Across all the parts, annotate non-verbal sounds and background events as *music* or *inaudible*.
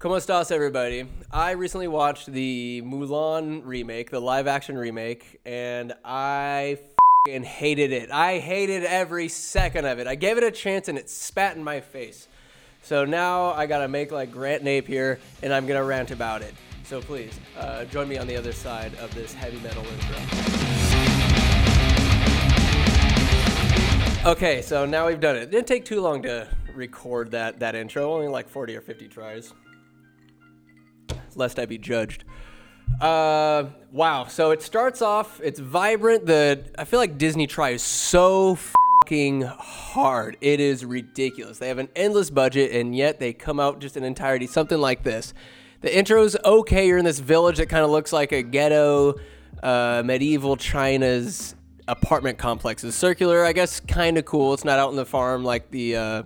Como estas, everybody? I recently watched the Mulan remake, the live action remake, and I fing hated it. I hated every second of it. I gave it a chance and it spat in my face. So now I gotta make like Grant Napier and I'm gonna rant about it. So please, uh, join me on the other side of this heavy metal intro. Okay, so now we've done it. It didn't take too long to record that, that intro, only like 40 or 50 tries lest I be judged. Uh, wow. So it starts off. It's vibrant. The I feel like Disney tries so fucking hard. It is ridiculous. They have an endless budget, and yet they come out just in entirety something like this. The intro's okay. You're in this village that kind of looks like a ghetto, uh, medieval China's apartment complex. It's circular. I guess kind of cool. It's not out in the farm like the uh,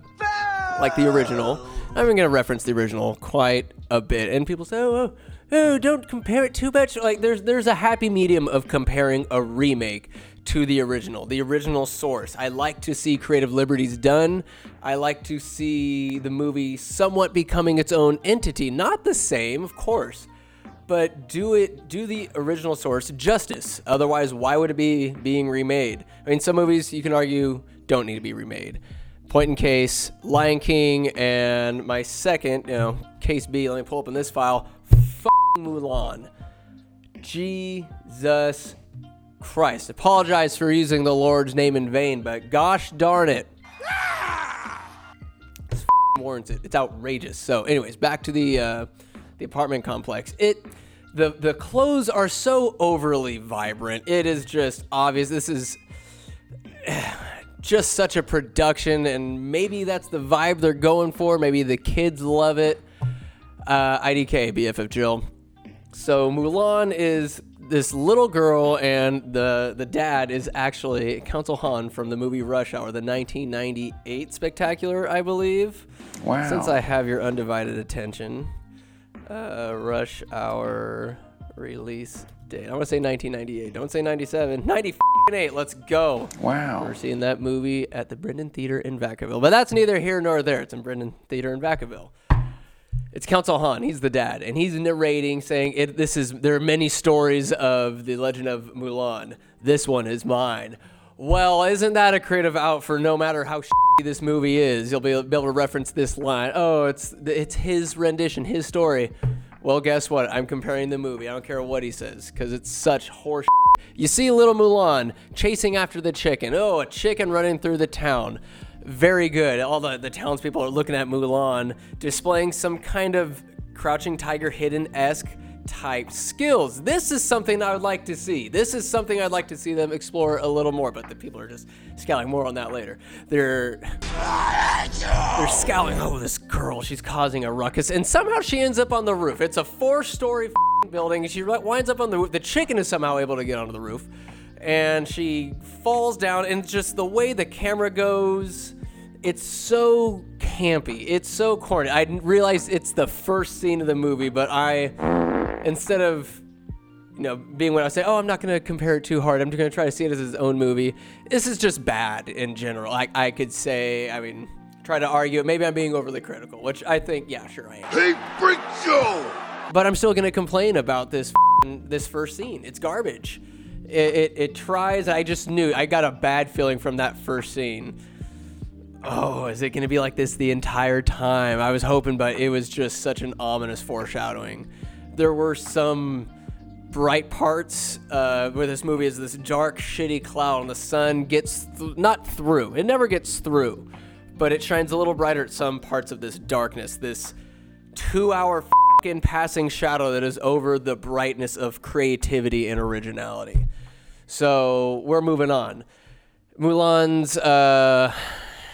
like the original. I'm going to reference the original quite a bit, and people say, "Oh, oh, oh, don't compare it too much." Like there's there's a happy medium of comparing a remake to the original, the original source. I like to see creative liberties done. I like to see the movie somewhat becoming its own entity, not the same, of course, but do it do the original source justice. Otherwise, why would it be being remade? I mean, some movies you can argue don't need to be remade. Point in case, Lion King, and my second, you know, case B, let me pull up in this file, Mulan. Jesus Christ. Apologize for using the Lord's name in vain, but gosh darn it. This warrants it. It's outrageous. So, anyways, back to the uh, the apartment complex. It the the clothes are so overly vibrant. It is just obvious. This is just such a production, and maybe that's the vibe they're going for. Maybe the kids love it. Uh, IDK, BFF Jill. So Mulan is this little girl, and the the dad is actually Consul Han from the movie Rush Hour, the 1998 spectacular, I believe. Wow. Since I have your undivided attention, uh, Rush Hour release date. I want to say 1998. Don't say 97. 98. Let's go. Wow. We're seeing that movie at the Brenden Theater in Vacaville. But that's neither here nor there. It's in Brenden Theater in Vacaville. It's Consul Han. He's the dad, and he's narrating, saying, it, "This is there are many stories of the Legend of Mulan. This one is mine." Well, isn't that a creative out for no matter how this movie is, you'll be able to reference this line. Oh, it's it's his rendition, his story. Well, guess what? I'm comparing the movie. I don't care what he says because it's such horse. You see little Mulan chasing after the chicken. Oh, a chicken running through the town. Very good. All the, the townspeople are looking at Mulan, displaying some kind of crouching tiger hidden esque type skills. This is something I would like to see. This is something I'd like to see them explore a little more, but the people are just scowling more on that later. They're they're scowling, oh, this girl, she's causing a ruckus, and somehow she ends up on the roof. It's a four-story building. She winds up on the roof. The chicken is somehow able to get onto the roof, and she falls down. And just the way the camera goes, it's so campy. It's so corny. I realize it's the first scene of the movie, but I, instead of you know, being when I say, oh, I'm not going to compare it too hard. I'm just going to try to see it as his own movie. This is just bad in general. I, I could say, I mean, try to argue it. Maybe I'm being overly critical, which I think, yeah, sure I am. Hey, Freak Joe! But I'm still to complain about this this first scene. It's garbage. It, it, it tries. I just knew. I got a bad feeling from that first scene. Oh, is it to be like this the entire time? I was hoping, but it was just such an ominous foreshadowing. There were some bright parts uh, where this movie is this dark, shitty cloud, and the sun gets th- not through. It never gets through, but it shines a little brighter at some parts of this darkness. This two-hour fucking passing shadow that is over the brightness of creativity and originality. So we're moving on. Mulan's uh,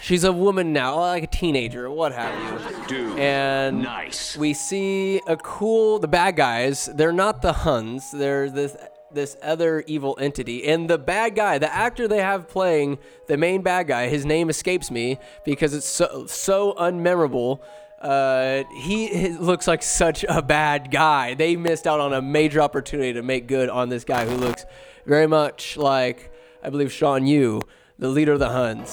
she's a woman now, like a teenager, what have you. Dude, And nice. we see a cool the bad guys. They're not the Huns. They're this this other evil entity. And the bad guy, the actor they have playing the main bad guy, his name escapes me because it's so so unmemorable. Uh, he, looks like such a bad guy. They missed out on a major opportunity to make good on this guy who looks very much like I believe Shan Yu, the leader of the Huns,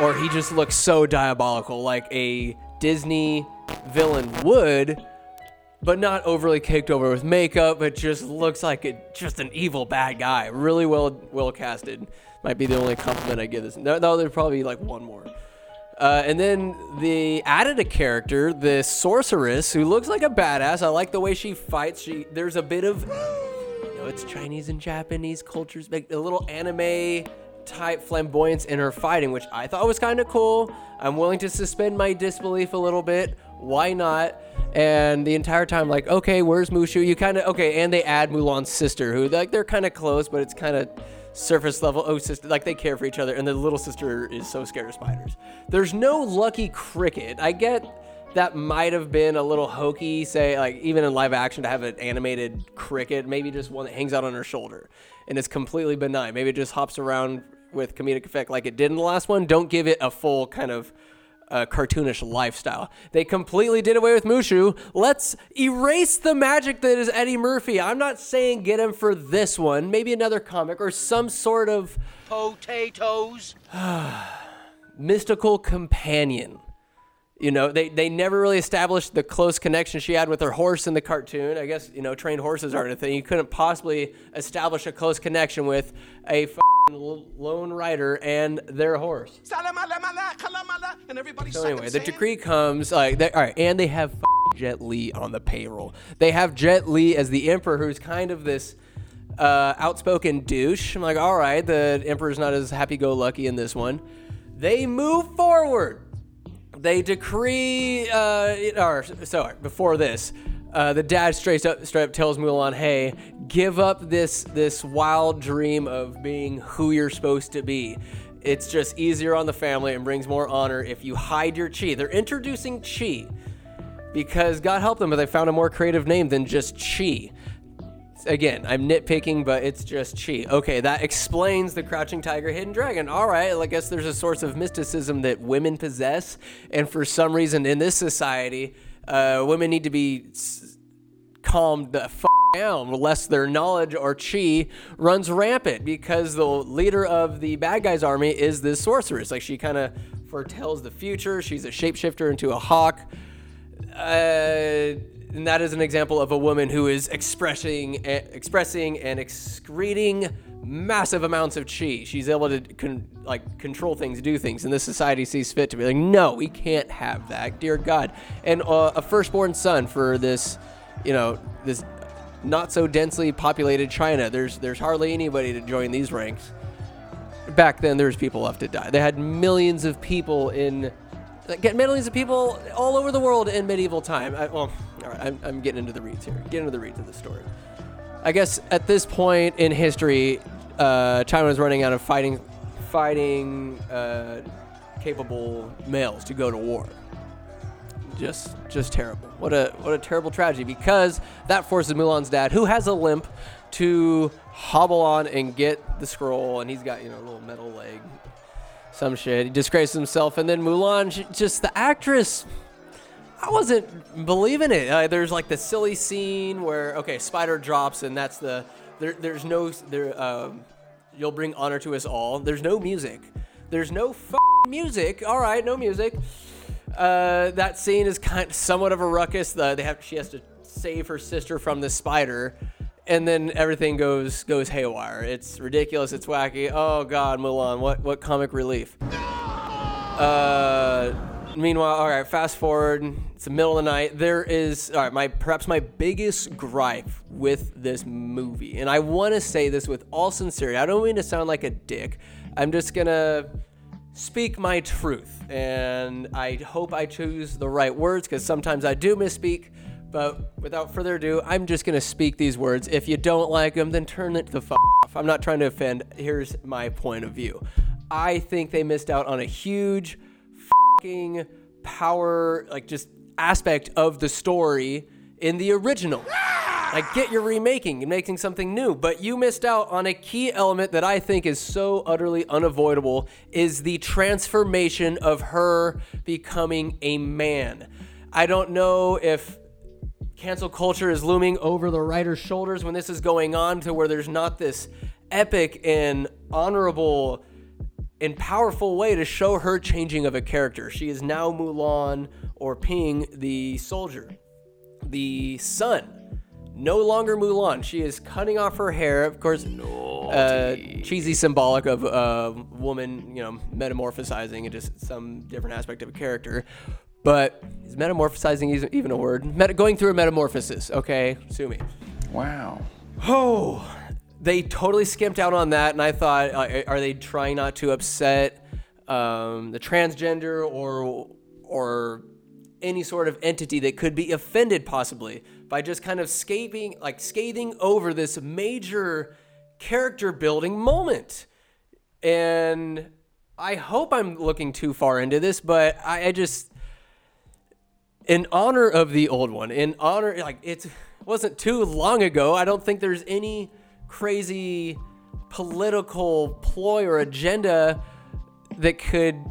or he just looks so diabolical, like a Disney villain would but not overly caked over with makeup, but just looks like a, just an evil bad guy. Really well well casted. Might be the only compliment I give this. No, no there's probably be like one more. Uh, and then they added a character, the sorceress, who looks like a badass. I like the way she fights. She there's a bit of, you know, it's Chinese and Japanese cultures, like a little anime type flamboyance in her fighting, which I thought was kind of cool. I'm willing to suspend my disbelief a little bit. Why not? And the entire time, like, okay, where's Mushu? You kind of okay, and they add Mulan's sister, who like they're kind of close, but it's kind of surface level oh sister like they care for each other and the little sister is so scared of spiders. There's no lucky cricket. I get that might have been a little hokey say like even in live action to have an animated cricket maybe just one that hangs out on her shoulder and it's completely benign. Maybe it just hops around with comedic effect like it did in the last one. Don't give it a full kind of uh, cartoonish lifestyle. They completely did away with Mushu. Let's erase the magic that is Eddie Murphy. I'm not saying get him for this one, maybe another comic or some sort of potatoes *sighs* mystical companion. You know, they, they never really established the close connection she had with her horse in the cartoon. I guess, you know, trained horses aren't a thing. You couldn't possibly establish a close connection with a lone rider and their horse. And everybody so anyway, the decree comes like they, all right, and they have Jet Li on the payroll. They have Jet Li as the emperor, who's kind of this uh, outspoken douche. I'm like, all right, the emperor's not as happy-go-lucky in this one. They move forward they decree, uh, or sorry, before this, uh, the dad straight up, straight up tells Mulan, "Hey, give up this this wild dream of being who you're supposed to be. It's just easier on the family and brings more honor if you hide your chi." They're introducing chi because God help them if they found a more creative name than just chi again, I'm nitpicking, but it's just chi. Okay, that explains the crouching tiger, hidden dragon. All right, I guess there's a source of mysticism that women possess, and for some reason in this society, uh, women need to be calmed the f- down lest their knowledge or chi runs rampant because the leader of the bad guys army is this sorceress. Like she kind of foretells the future. She's a shapeshifter into a hawk. Uh, and that is an example of a woman who is expressing, expressing and excreting massive amounts of chi. She's able to con- like control things, do things, and this society sees fit to be like, no, we can't have that, dear God. And uh, a firstborn son for this, you know, this not so densely populated China. There's there's hardly anybody to join these ranks. Back then, there's people left to die. They had millions of people in get millions of people all over the world in medieval time. I, well, all right, I'm, I'm getting into the reads here. Get into the reads of the story. I guess at this point in history, uh, China was running out of fighting, fighting uh, capable males to go to war. Just, just terrible. What a, what a terrible tragedy. Because that forces Mulan's dad, who has a limp, to hobble on and get the scroll, and he's got you know a little metal leg some shit. He disgraces himself, and then Mulan, just the actress. I wasn't believing it. Uh, there's like the silly scene where okay, Spider drops, and that's the there. There's no there. Um, you'll bring honor to us all. There's no music. There's no music. All right, no music. Uh, that scene is kind of somewhat of a ruckus. The, they have she has to save her sister from the spider and then everything goes goes haywire. It's ridiculous. It's wacky. Oh God, Mulan, what what comic relief? Uh, meanwhile, all right. Fast forward. It's the middle of the night. There is all right. My perhaps my biggest gripe with this movie, and I want to say this with all sincerity. I don't mean to sound like a dick. I'm just gonna speak my truth, and I hope I choose the right words because sometimes I do misspeak. But without further ado, I'm just to speak these words. If you don't like them, then turn it the f off. I'm not trying to offend. Here's my point of view. I think they missed out on a huge fucking power, like just aspect of the story in the original. Ah! I get your remaking, you're remaking and making something new, but you missed out on a key element that I think is so utterly unavoidable is the transformation of her becoming a man. I don't know if cancel culture is looming over the writer's shoulders when this is going on to where there's not this epic and honorable and powerful way to show her changing of a character. She is now Mulan or Ping the soldier. the sun, no longer Mulan. She is cutting off her hair. Of course, uh, cheesy symbolic of a woman, you know, metamorphosizing into some different aspect of a character. But is metamorphosizing even- even a word? Meta- going through a metamorphosis. Okay, sue me. Wow. Oh, they totally skimped out on that, and I thought, uh, are they trying not to upset um, the transgender or or any sort of entity that could be offended possibly by just kind of scathing, like scathing over this major character building moment? And I hope I'm looking too far into this, but I, I just in honor of the old one, in honor, like it wasn't too long ago. I don't think there's any crazy political ploy or agenda that could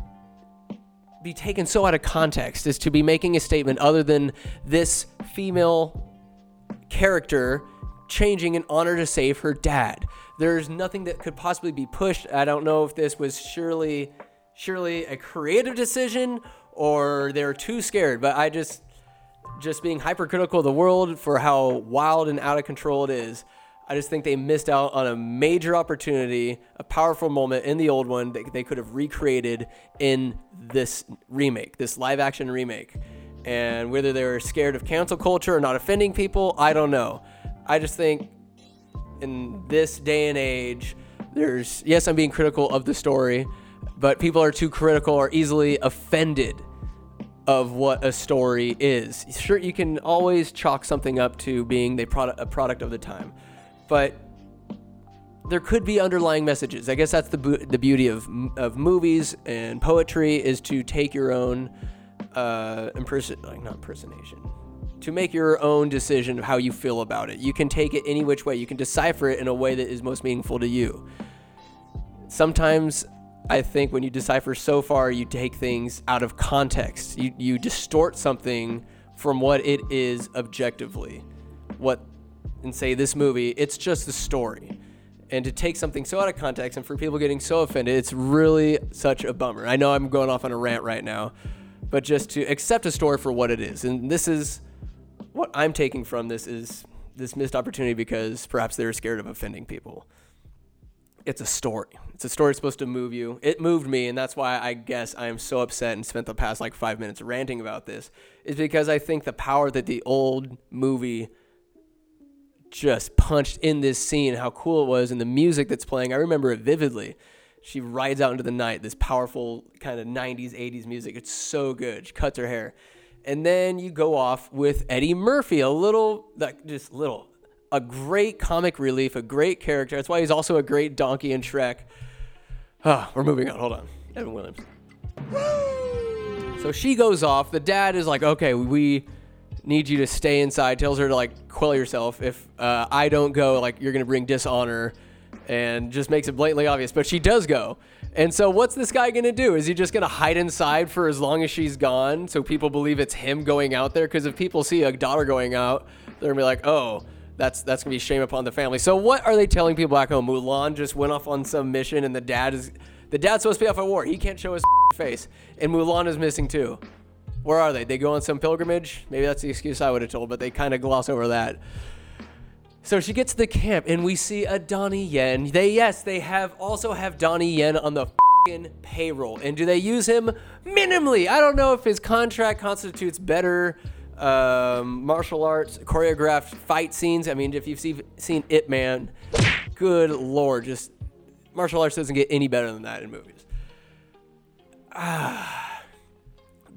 be taken so out of context as to be making a statement other than this female character changing in honor to save her dad. There's nothing that could possibly be pushed. I don't know if this was surely surely a creative decision or they're too scared, but I just just being hypercritical of the world for how wild and out of control it is. I just think they missed out on a major opportunity, a powerful moment in the old one that they could have recreated in this remake, this live action remake. And whether they were scared of cancel culture or not offending people, I don't know. I just think in this day and age, there's, yes, I'm being critical of the story, but people are too critical or easily offended of what a story is. Sure, you can always chalk something up to being the product, a product of the time, but there could be underlying messages. I guess that's the the beauty of of movies and poetry is to take your own uh, imperson like not impersonation, to make your own decision of how you feel about it. You can take it any which way. You can decipher it in a way that is most meaningful to you. Sometimes I think when you decipher so far, you take things out of context. You, you distort something from what it is objectively. What, and say this movie, it's just a story. And to take something so out of context and for people getting so offended, it's really such a bummer. I know I'm going off on a rant right now, but just to accept a story for what it is. And this is what I'm taking from this is this missed opportunity because perhaps they're scared of offending people it's a story. It's a story supposed to move you. It moved me, and that's why I guess I am so upset and spent the past like five minutes ranting about this. Is because I think the power that the old movie just punched in this scene, how cool it was, and the music that's playing. I remember it vividly. She rides out into the night, this powerful kind of 90s, 80s music. It's so good. She cuts her hair. And then you go off with Eddie Murphy, a little, like just little, a great comic relief, a great character. That's why he's also a great donkey in Shrek. Ah, we're moving on. Hold on. Evan Williams. So she goes off. The dad is like, okay, we need you to stay inside. Tells her to like quell yourself. If uh, I don't go, like you're gonna bring dishonor, and just makes it blatantly obvious. But she does go. And so what's this guy gonna do? Is he just gonna hide inside for as long as she's gone, so people believe it's him going out there? Because if people see a daughter going out, they're gonna be like, oh. That's that's gonna be shame upon the family. So what are they telling people back home? Mulan just went off on some mission, and the dad is the dad's supposed to be off at war. He can't show his *laughs* face, and Mulan is missing too. Where are they? They go on some pilgrimage. Maybe that's the excuse I would have told, but they kind of gloss over that. So she gets to the camp, and we see a Donnie Yen. They yes, they have also have Donnie Yen on the payroll, and do they use him minimally? I don't know if his contract constitutes better um, martial arts choreographed fight scenes. I mean, if you've seen, seen Ip Man, good lord, just martial arts doesn't get any better than that in movies. Ah,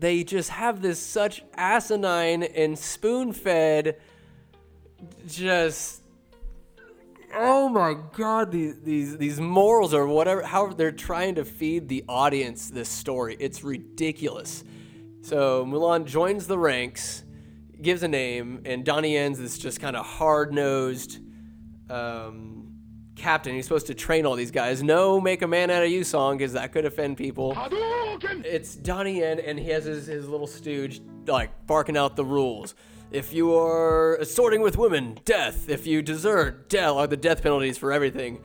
they just have this such asinine and spoon-fed, just oh my god these these these morals or whatever how they're trying to feed the audience this story. It's ridiculous. So mulan joins the ranks gives a name and donnie yen's this just kind of hard-nosed um, captain he's supposed to train all these guys no make a man out of you song because that could offend people it's donnie yen and he has his, his little stooge like barking out the rules if you are assorting with women, death. If you desert, death are the death penalties for everything.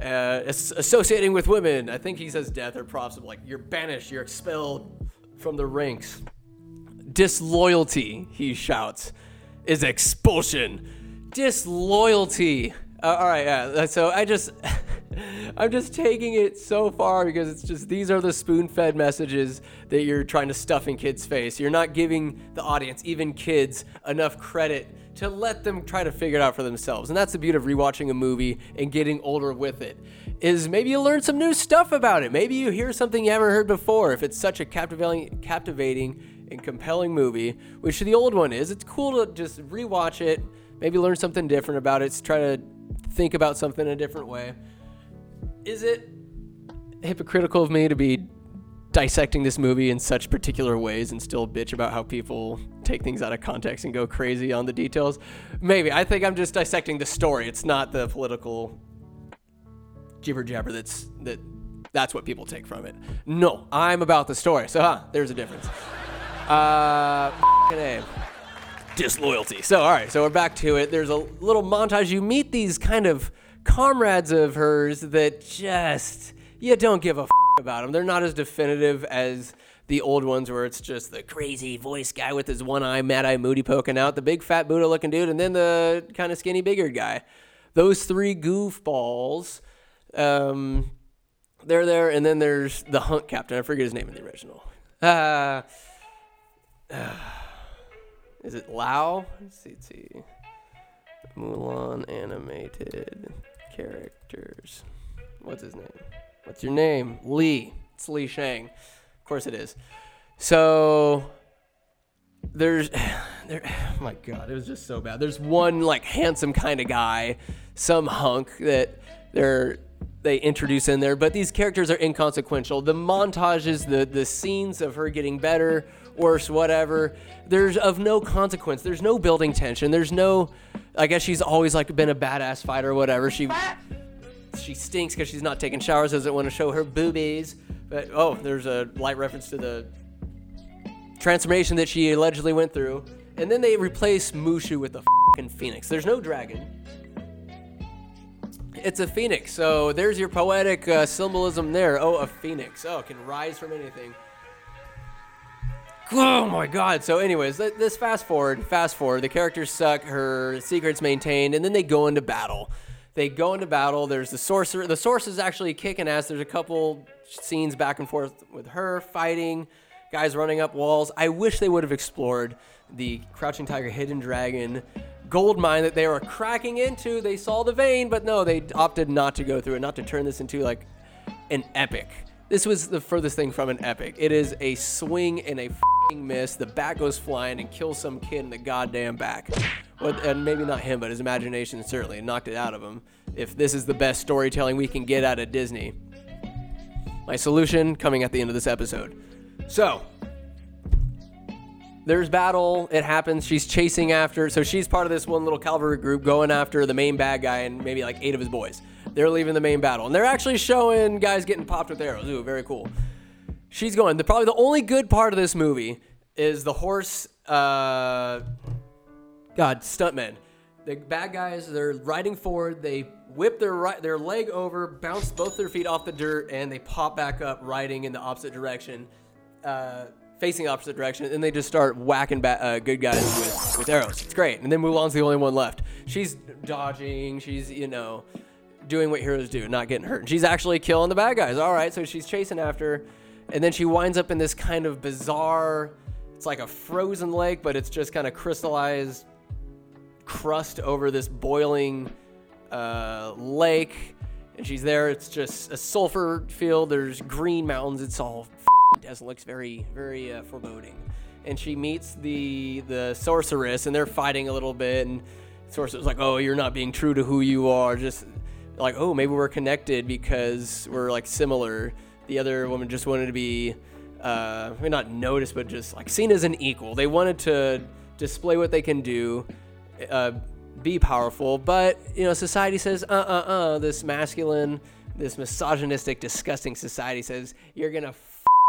Uh, associating with women, I think he says death or possible. Like you're banished, you're expelled from the ranks. Disloyalty, he shouts, is expulsion, disloyalty. Uh, all right, yeah. So I just, *laughs* I'm just taking it so far because it's just these are the spoon-fed messages that you're trying to stuff in kids' face. You're not giving the audience, even kids, enough credit to let them try to figure it out for themselves. And that's the beauty of rewatching a movie and getting older with it. Is maybe you learn some new stuff about it. Maybe you hear something you haven't heard before. If it's such a captivating, captivating and compelling movie, which the old one is, it's cool to just rewatch it. Maybe learn something different about it. Try to think about something in a different way. Is it hypocritical of me to be dissecting this movie in such particular ways and still bitch about how people take things out of context and go crazy on the details. Maybe. I think I'm just dissecting the story. It's not the political jibber jabber that's that that's what people take from it. No, I'm about the story. So huh, there's a difference. Uh. *laughs* Disloyalty. So all right, so we're back to it. There's a little montage. You meet these kind of comrades of hers that just you don't give a about them. They're not as definitive as the old ones where it's just the crazy voice guy with his one eye, mad eye, moody poking out, the big fat Buddha looking dude, and then the kind of skinny beard guy. Those three goofballs, um, they're there, and then there's the hunk captain. I forget his name in the original. Uh, *sighs* uh is it Lao? See. Mulan animated characters. What's his name? What's your name? Lee. It's Li Shang. Of course it is. So there's *sighs* there oh *sighs* my god, it was just so bad. There's one like handsome kind of guy, some hunk that they're they introduce in there, but these characters are inconsequential. The montages, the the scenes of her getting better, worse, whatever, there's of no consequence. There's no building tension. There's no I guess she's always like been a badass fighter or whatever. She she stinks because she's not taking showers, doesn't want to show her boobies. But oh, there's a light reference to the transformation that she allegedly went through. And then they replace Mushu with a fucking phoenix. There's no dragon. It's a phoenix. So there's your poetic uh, symbolism there. Oh, a phoenix. Oh, it can rise from anything. Oh my god. So, anyways, let's fast forward. Fast forward. The characters suck. Her secret's maintained, and then they go into battle. They go into battle. There's the sorcerer. The sorcerer's actually kicking ass. There's a couple scenes back and forth with her fighting, guys running up walls. I wish they would have explored the Crouching Tiger, Hidden Dragon gold mine that they were cracking into. They saw the vein, but no, they opted not to go through it, not to turn this into like an epic. This was the furthest thing from an epic. It is a swing and a miss. The bat goes flying and kills some kid in the goddamn back and maybe not him, but his imagination certainly knocked it out of him. If this is the best storytelling we can get out of Disney, my solution coming at the end of this episode. So, there's battle. It happens. She's chasing after. So she's part of this one little cavalry group going after the main bad guy and maybe like eight of his boys. They're leaving the main battle, and they're actually showing guys getting popped with arrows. Ooh, very cool. She's going. The probably the only good part of this movie is the horse. Uh, God, stuntmen. The bad guys, they're riding forward. They whip their right, their leg over, bounce both their feet off the dirt, and they pop back up, riding in the opposite direction, uh, facing opposite direction. And they just start whacking ba- uh, good guys with, with arrows. It's great. And then Mulan's the only one left. She's dodging. She's you know doing what heroes do, not getting hurt. And she's actually killing the bad guys. All right, so she's chasing after, and then she winds up in this kind of bizarre. It's like a frozen lake, but it's just kind of crystallized crust over this boiling uh, lake, and she's there. It's just a sulfur field. There's green mountains. It's all desolate. Looks very, very uh, foreboding. And she meets the the sorceress, and they're fighting a little bit. And the sorcerer's like, "Oh, you're not being true to who you are." Just like, "Oh, maybe we're connected because we're like similar." The other woman just wanted to be, uh, not noticed, but just like seen as an equal. They wanted to display what they can do uh, be powerful, but you know, society says, uh, uh, uh. This masculine, this misogynistic, disgusting society says you're gonna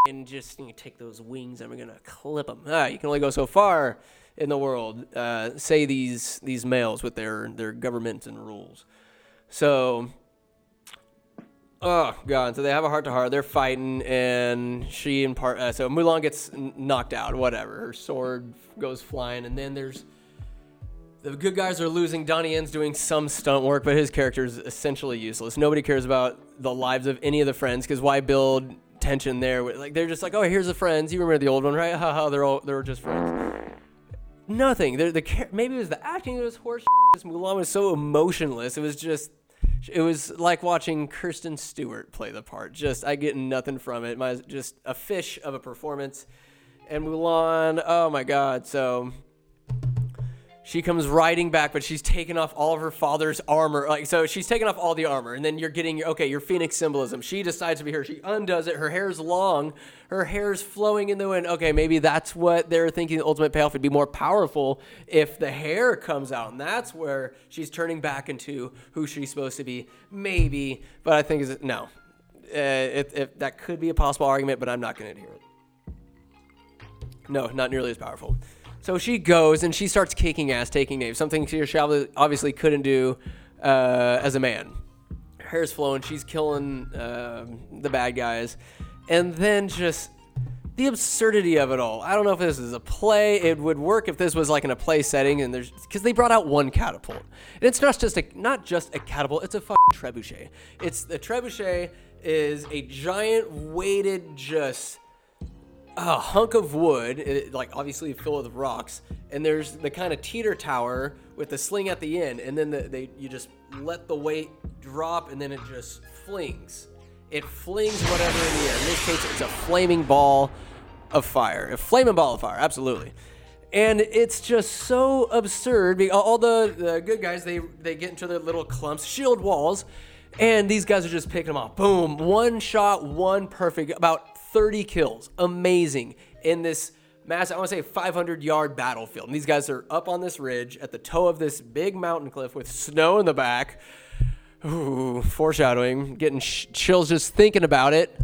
and just you know, take those wings and we're gonna clip them. Ah, you can only go so far in the world. Uh, say these these males with their their governments and rules. So, oh god. So they have a heart to heart. They're fighting, and she and part. Uh, so Mulan gets knocked out. Whatever. Her sword goes flying, and then there's the good guys are losing. Donnie Yen's doing some stunt work, but his character is essentially useless. Nobody cares about the lives of any of the friends because why build tension there? Like they're just like, oh, here's the friends. You remember the old one, right? Haha, they're all they're just friends. Nothing. They're, the maybe it was the acting that was horse. Mulan was so emotionless. It was just. It was like watching Kirsten Stewart play the part. Just I get nothing from it. My just a fish of a performance. And Mulan, oh my god. So she comes riding back, but she's taken off all of her father's armor. Like so, she's taken off all the armor, and then you're getting your okay, your phoenix symbolism. She decides to be her. She undoes it. Her hair's long. Her hair's flowing in the wind. Okay, maybe that's what they're thinking. The ultimate payoff would be more powerful if the hair comes out, and that's where she's turning back into who she's supposed to be. Maybe, but I think is no. Uh, if, if that could be a possible argument, but I'm not going to adhere it. No, not nearly as powerful. So she goes and she starts kicking ass, taking names, something she obviously couldn't do uh, as a man. Hair's flowing, she's killing uh, the bad guys, and then just the absurdity of it all. I don't know if this is a play. It would work if this was like in a play setting, and there's because they brought out one catapult, and it's not just a not just a catapult. It's a fucking trebuchet. It's the trebuchet is a giant weighted just a hunk of wood, it, like obviously filled with rocks, and there's the kind of teeter tower with the sling at the end, and then the, they you just let the weight drop, and then it just flings. It flings whatever in the air. In this case, it's a flaming ball of fire, a flaming ball of fire, absolutely. And it's just so absurd. All the, the good guys, they they get into their little clumps, shield walls, and these guys are just picking them off. Boom, one shot, one perfect, about 30 kills. Amazing. In this massive, I want to say 500 yard battlefield. And these guys are up on this ridge at the toe of this big mountain cliff with snow in the back. Ooh, foreshadowing. Getting sh- chills just thinking about it. *sighs*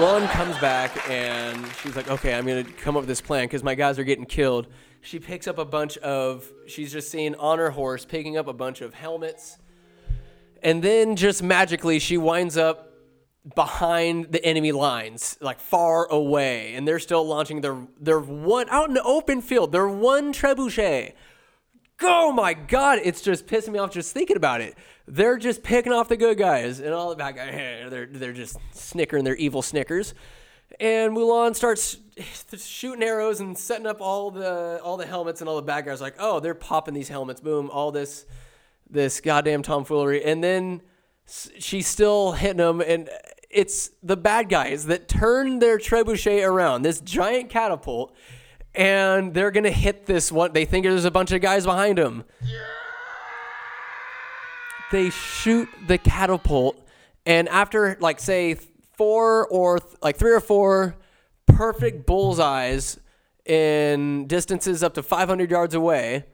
One comes back and she's like, okay, I'm going to come up with this plan because my guys are getting killed. She picks up a bunch of, she's just seen on her horse, picking up a bunch of helmets. And then just magically, she winds up behind the enemy lines, like far away, and they're still launching their their one out in the open field. Their one trebuchet. Oh my god, it's just pissing me off just thinking about it. They're just picking off the good guys, and all the bad guys. *laughs* They're they're just snickering their evil snickers. And Mulan starts *laughs* shooting arrows and setting up all the all the helmets, and all the bad guys like, oh, they're popping these helmets. Boom, all this this goddamn tomfoolery, and then she's still hitting them, and it's the bad guys that turn their trebuchet around, this giant catapult, and they're gonna hit this one. They think there's a bunch of guys behind them. They shoot the catapult, and after like say four or th- like three or four perfect bullseyes in distances up to 500 yards away,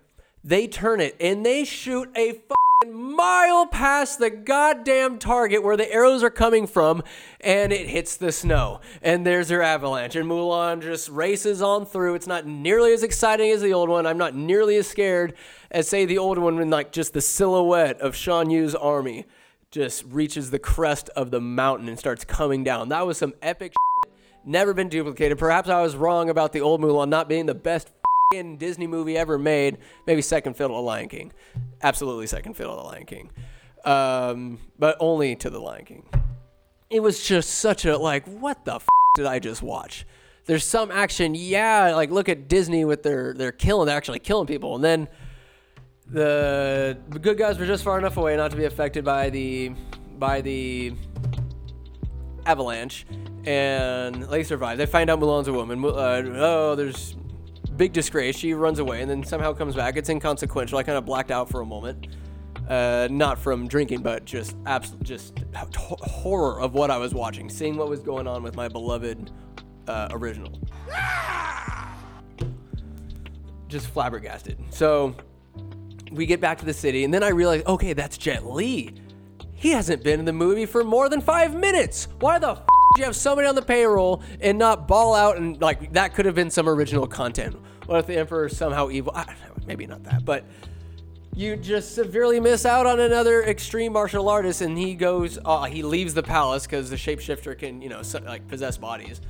they turn it and they shoot a mile past the goddamn target where the arrows are coming from, and it hits the snow. And there's her avalanche. And Mulan just races on through. It's not nearly as exciting as the old one. I'm not nearly as scared as, say, the old one when, like, just the silhouette of Shan Yu's army just reaches the crest of the mountain and starts coming down. That was some epic shit. Never been duplicated. Perhaps I was wrong about the old Mulan not being the best Disney movie ever made. Maybe second fiddle to Lion King. Absolutely second fiddle to Lion King. Um, but only to the Lion King. It was just such a like, what the f- did I just watch? There's some action, yeah. Like look at Disney with their they're killing, they're actually killing people, and then the, good guys were just far enough away not to be affected by the by the avalanche, and they survive. They find out Mulan's a woman. Uh, oh, there's big disgrace. She runs away and then somehow comes back. It's inconsequential. I kind of blacked out for a moment. Uh, not from drinking, but just absolute, just horror of what I was watching, seeing what was going on with my beloved uh, original. Just flabbergasted. So we get back to the city, and then I realize, okay, that's Jet Li. He hasn't been in the movie for more than five minutes. Why the? F- you have somebody on the payroll and not ball out and like that could have been some original content. What if the emperor is somehow evil? Know, maybe not that, but you just severely miss out on another extreme martial artist, and he goes, oh, he leaves the palace because the shapeshifter can, you know, like possess bodies.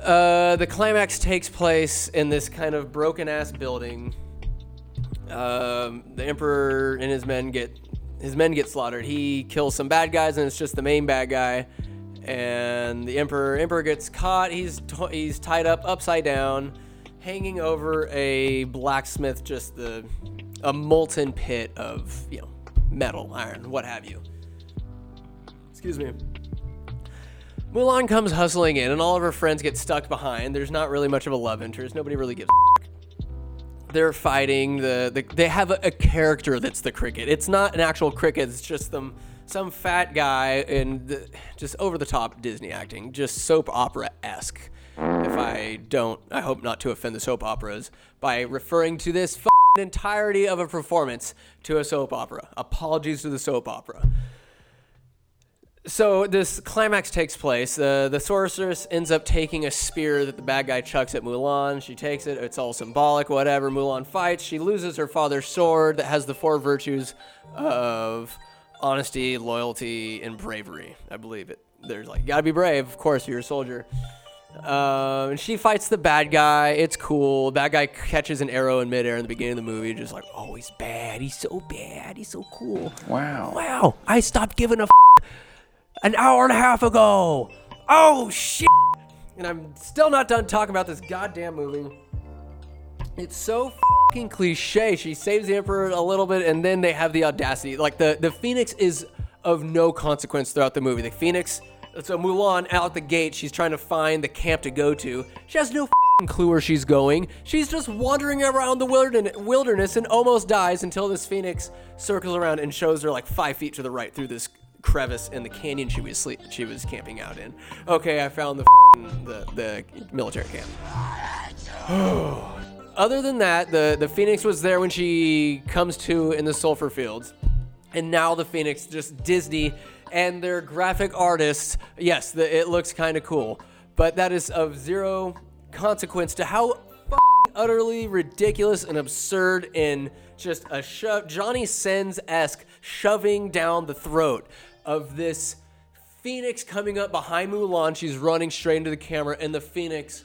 Uh, the climax takes place in this kind of broken ass building. Um, the emperor and his men get his men get slaughtered. He kills some bad guys, and it's just the main bad guy. And the emperor emperor gets caught. He's t- he's tied up upside down, hanging over a blacksmith, just the a molten pit of you know metal, iron, what have you. Excuse me. Mulan comes hustling in, and all of her friends get stuck behind. There's not really much of a love interest. Nobody really gives. A They're fighting. The, the they have a, a character that's the cricket. It's not an actual cricket. It's just them some fat guy and the, just over the top Disney acting, just soap opera esque. If I don't, I hope not to offend the soap operas by referring to this entirety of a performance to a soap opera. Apologies to the soap opera so this climax takes place. Uh, the sorceress ends up taking a spear that the bad guy chucks at Mulan. She takes it. It's all symbolic, whatever. Mulan fights. She loses her father's sword that has the four virtues of honesty, loyalty, and bravery. I believe it. There's like, you gotta be brave. Of course, you're a soldier. Um, and she fights the bad guy. It's cool. Bad guy catches an arrow in midair in the beginning of the movie. Just like, oh, he's bad. He's so bad. He's so cool. Wow. Wow. I stopped giving a f- an hour and a half ago. Oh shit! And I'm still not done talking about this goddamn movie. It's so fucking cliche. She saves the emperor a little bit, and then they have the audacity. Like the the phoenix is of no consequence throughout the movie. The phoenix. So Mulan out the gate, she's trying to find the camp to go to. She has no clue where she's going. She's just wandering around the wilderness, wilderness and almost dies until this phoenix circles around and shows her like five feet to the right through this crevice in the canyon she was sleep, she was camping out in. Okay, I found the the, the military camp. *sighs* Other than that, the the phoenix was there when she comes to in the sulfur fields, and now the phoenix just Disney and their graphic artists. Yes, the, it looks kind of cool, but that is of zero consequence to how utterly ridiculous and absurd and just a shove Johnny Sins esque shoving down the throat of this phoenix coming up behind Mulan. She's running straight into the camera, and the phoenix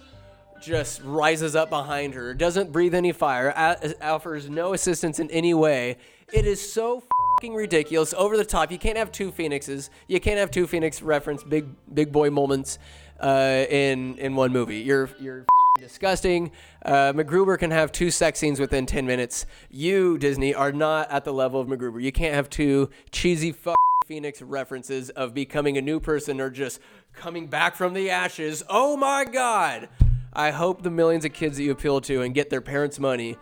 just rises up behind her. Doesn't breathe any fire. offers no assistance in any way. It is so fucking ridiculous, over the top. You can't have two phoenixes. You can't have two phoenix reference big big boy moments uh, in in one movie. You're you're disgusting. Uh, MacGruber can have two sex scenes within ten minutes. You Disney are not at the level of MacGruber. You can't have two cheesy fuck Phoenix references of becoming a new person or just coming back from the ashes. Oh my God! I hope the millions of kids that you appeal to and get their parents' money.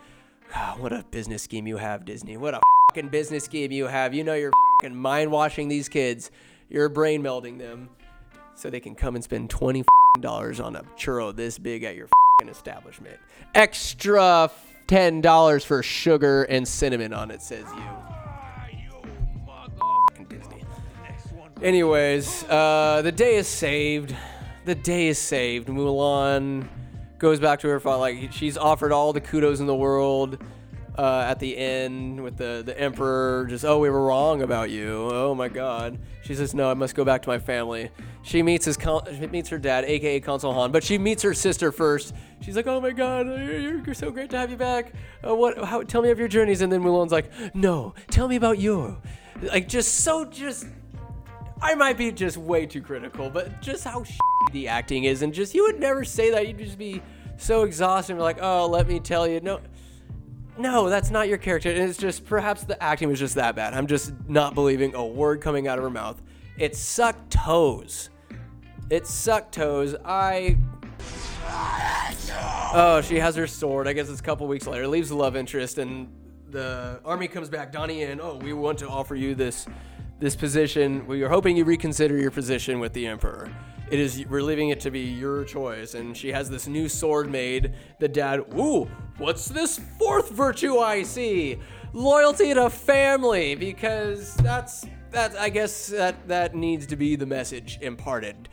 Ah, what a business scheme you have, Disney. What a fucking business scheme you have. You know you're fucking mind washing these kids. You're brain melding them so they can come and spend twenty dollars on a churro this big at your fucking establishment. Extra ten dollars for sugar and cinnamon on it, says you. Anyways, uh, the day is saved. The day is saved. Mulan goes back to her father. Like she's offered all the kudos in the world uh, at the end with the the emperor. Just oh, we were wrong about you. Oh my God. She says no, I must go back to my family. She meets his she meets her dad, aka Consul Han, but she meets her sister first. She's like, oh my God, you're, you're so great to have you back. Uh, what? How? Tell me of your journeys. And then Mulan's like, no, tell me about you. Like just so just I might be just way too critical, but just how the acting is, and just you would never say that. You'd just be so exhausted and be like, "Oh, let me tell you." No, no, that's not your character. And it's just perhaps the acting was just that bad. I'm just not believing a word coming out of her mouth. It sucked toes. It sucked toes. I. Oh, she has her sword. I guess it's a couple weeks later. Leaves the love interest, and the army comes back. Donnie and Oh, we want to offer you this this position. We are hoping you reconsider your position with the emperor. It is we're leaving it to be your choice. And she has this new sword made. The dad. Ooh, what's this fourth virtue I see? Loyalty to family, because that's that. I guess that that needs to be the message imparted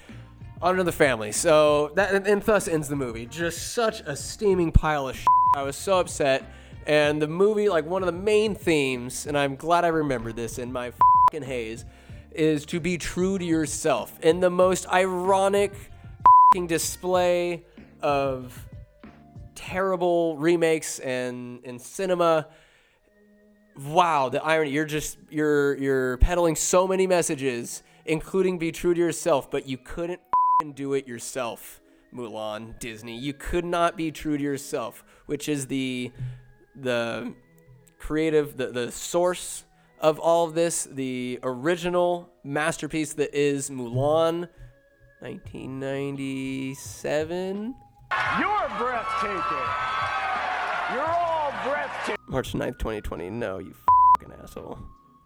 honor the family. So that and, and thus ends the movie. Just such a steaming pile of shit. I was so upset. And the movie, like one of the main themes, and I'm glad I remembered this in my fucking haze, is to be true to yourself in the most ironic display of terrible remakes and in cinema. Wow, the irony! You're just you're you're peddling so many messages, including be true to yourself, but you couldn't do it yourself, Mulan, Disney. You could not be true to yourself, which is the the creative, the the source of all of this, the original masterpiece that is Mulan, 1997. You're breathtaking. You're all breathtaking. March 9th, 2020. No, you fucking asshole.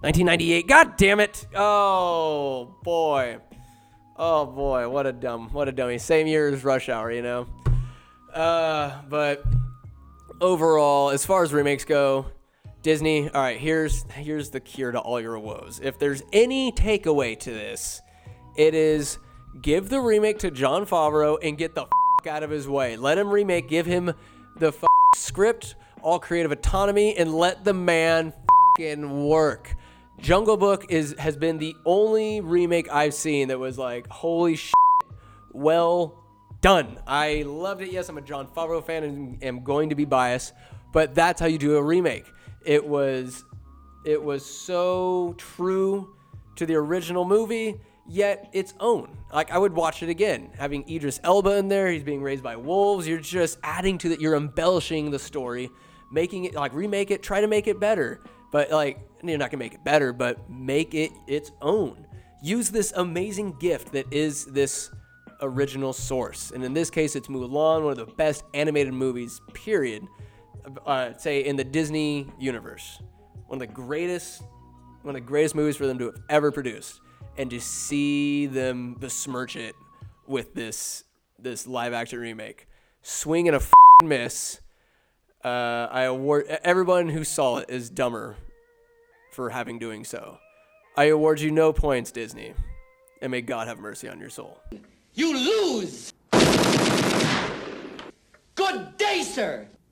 1998. God damn it. Oh, boy. Oh, boy. What a dumb, what a dummy. Same year as Rush Hour, you know? Uh, but overall, as far as remakes go, Disney, all right, here's here's the cure to all your woes. If there's any takeaway to this, it is give the remake to Jon Favreau and get the f- out of his way. Let him remake, give him the f- script, all creative autonomy, and let the man fing work. Jungle Book is has been the only remake I've seen that was like, holy shit, well done. I loved it. Yes, I'm a Jon Favreau fan and am going to be biased, but that's how you do a remake. It was it was so true to the original movie, yet its own. Like I would watch it again, having Idris Elba in there. He's being raised by wolves. You're just adding to that. You're embellishing the story, making it like remake it, try to make it better. But like you're not gonna make it better, but make it its own. Use this amazing gift that is this original source, and in this case, it's Mulan, one of the best animated movies. Period. Uh, say in the Disney universe, one of the greatest one of the greatest movies for them to have ever produced, and to see them besmirch it with this this live action remake, swing and a f***ing miss. Uh, I award everyone who saw it is dumber for having doing so. I award you no points, Disney, and may God have mercy on your soul. You lose! Good day, sir!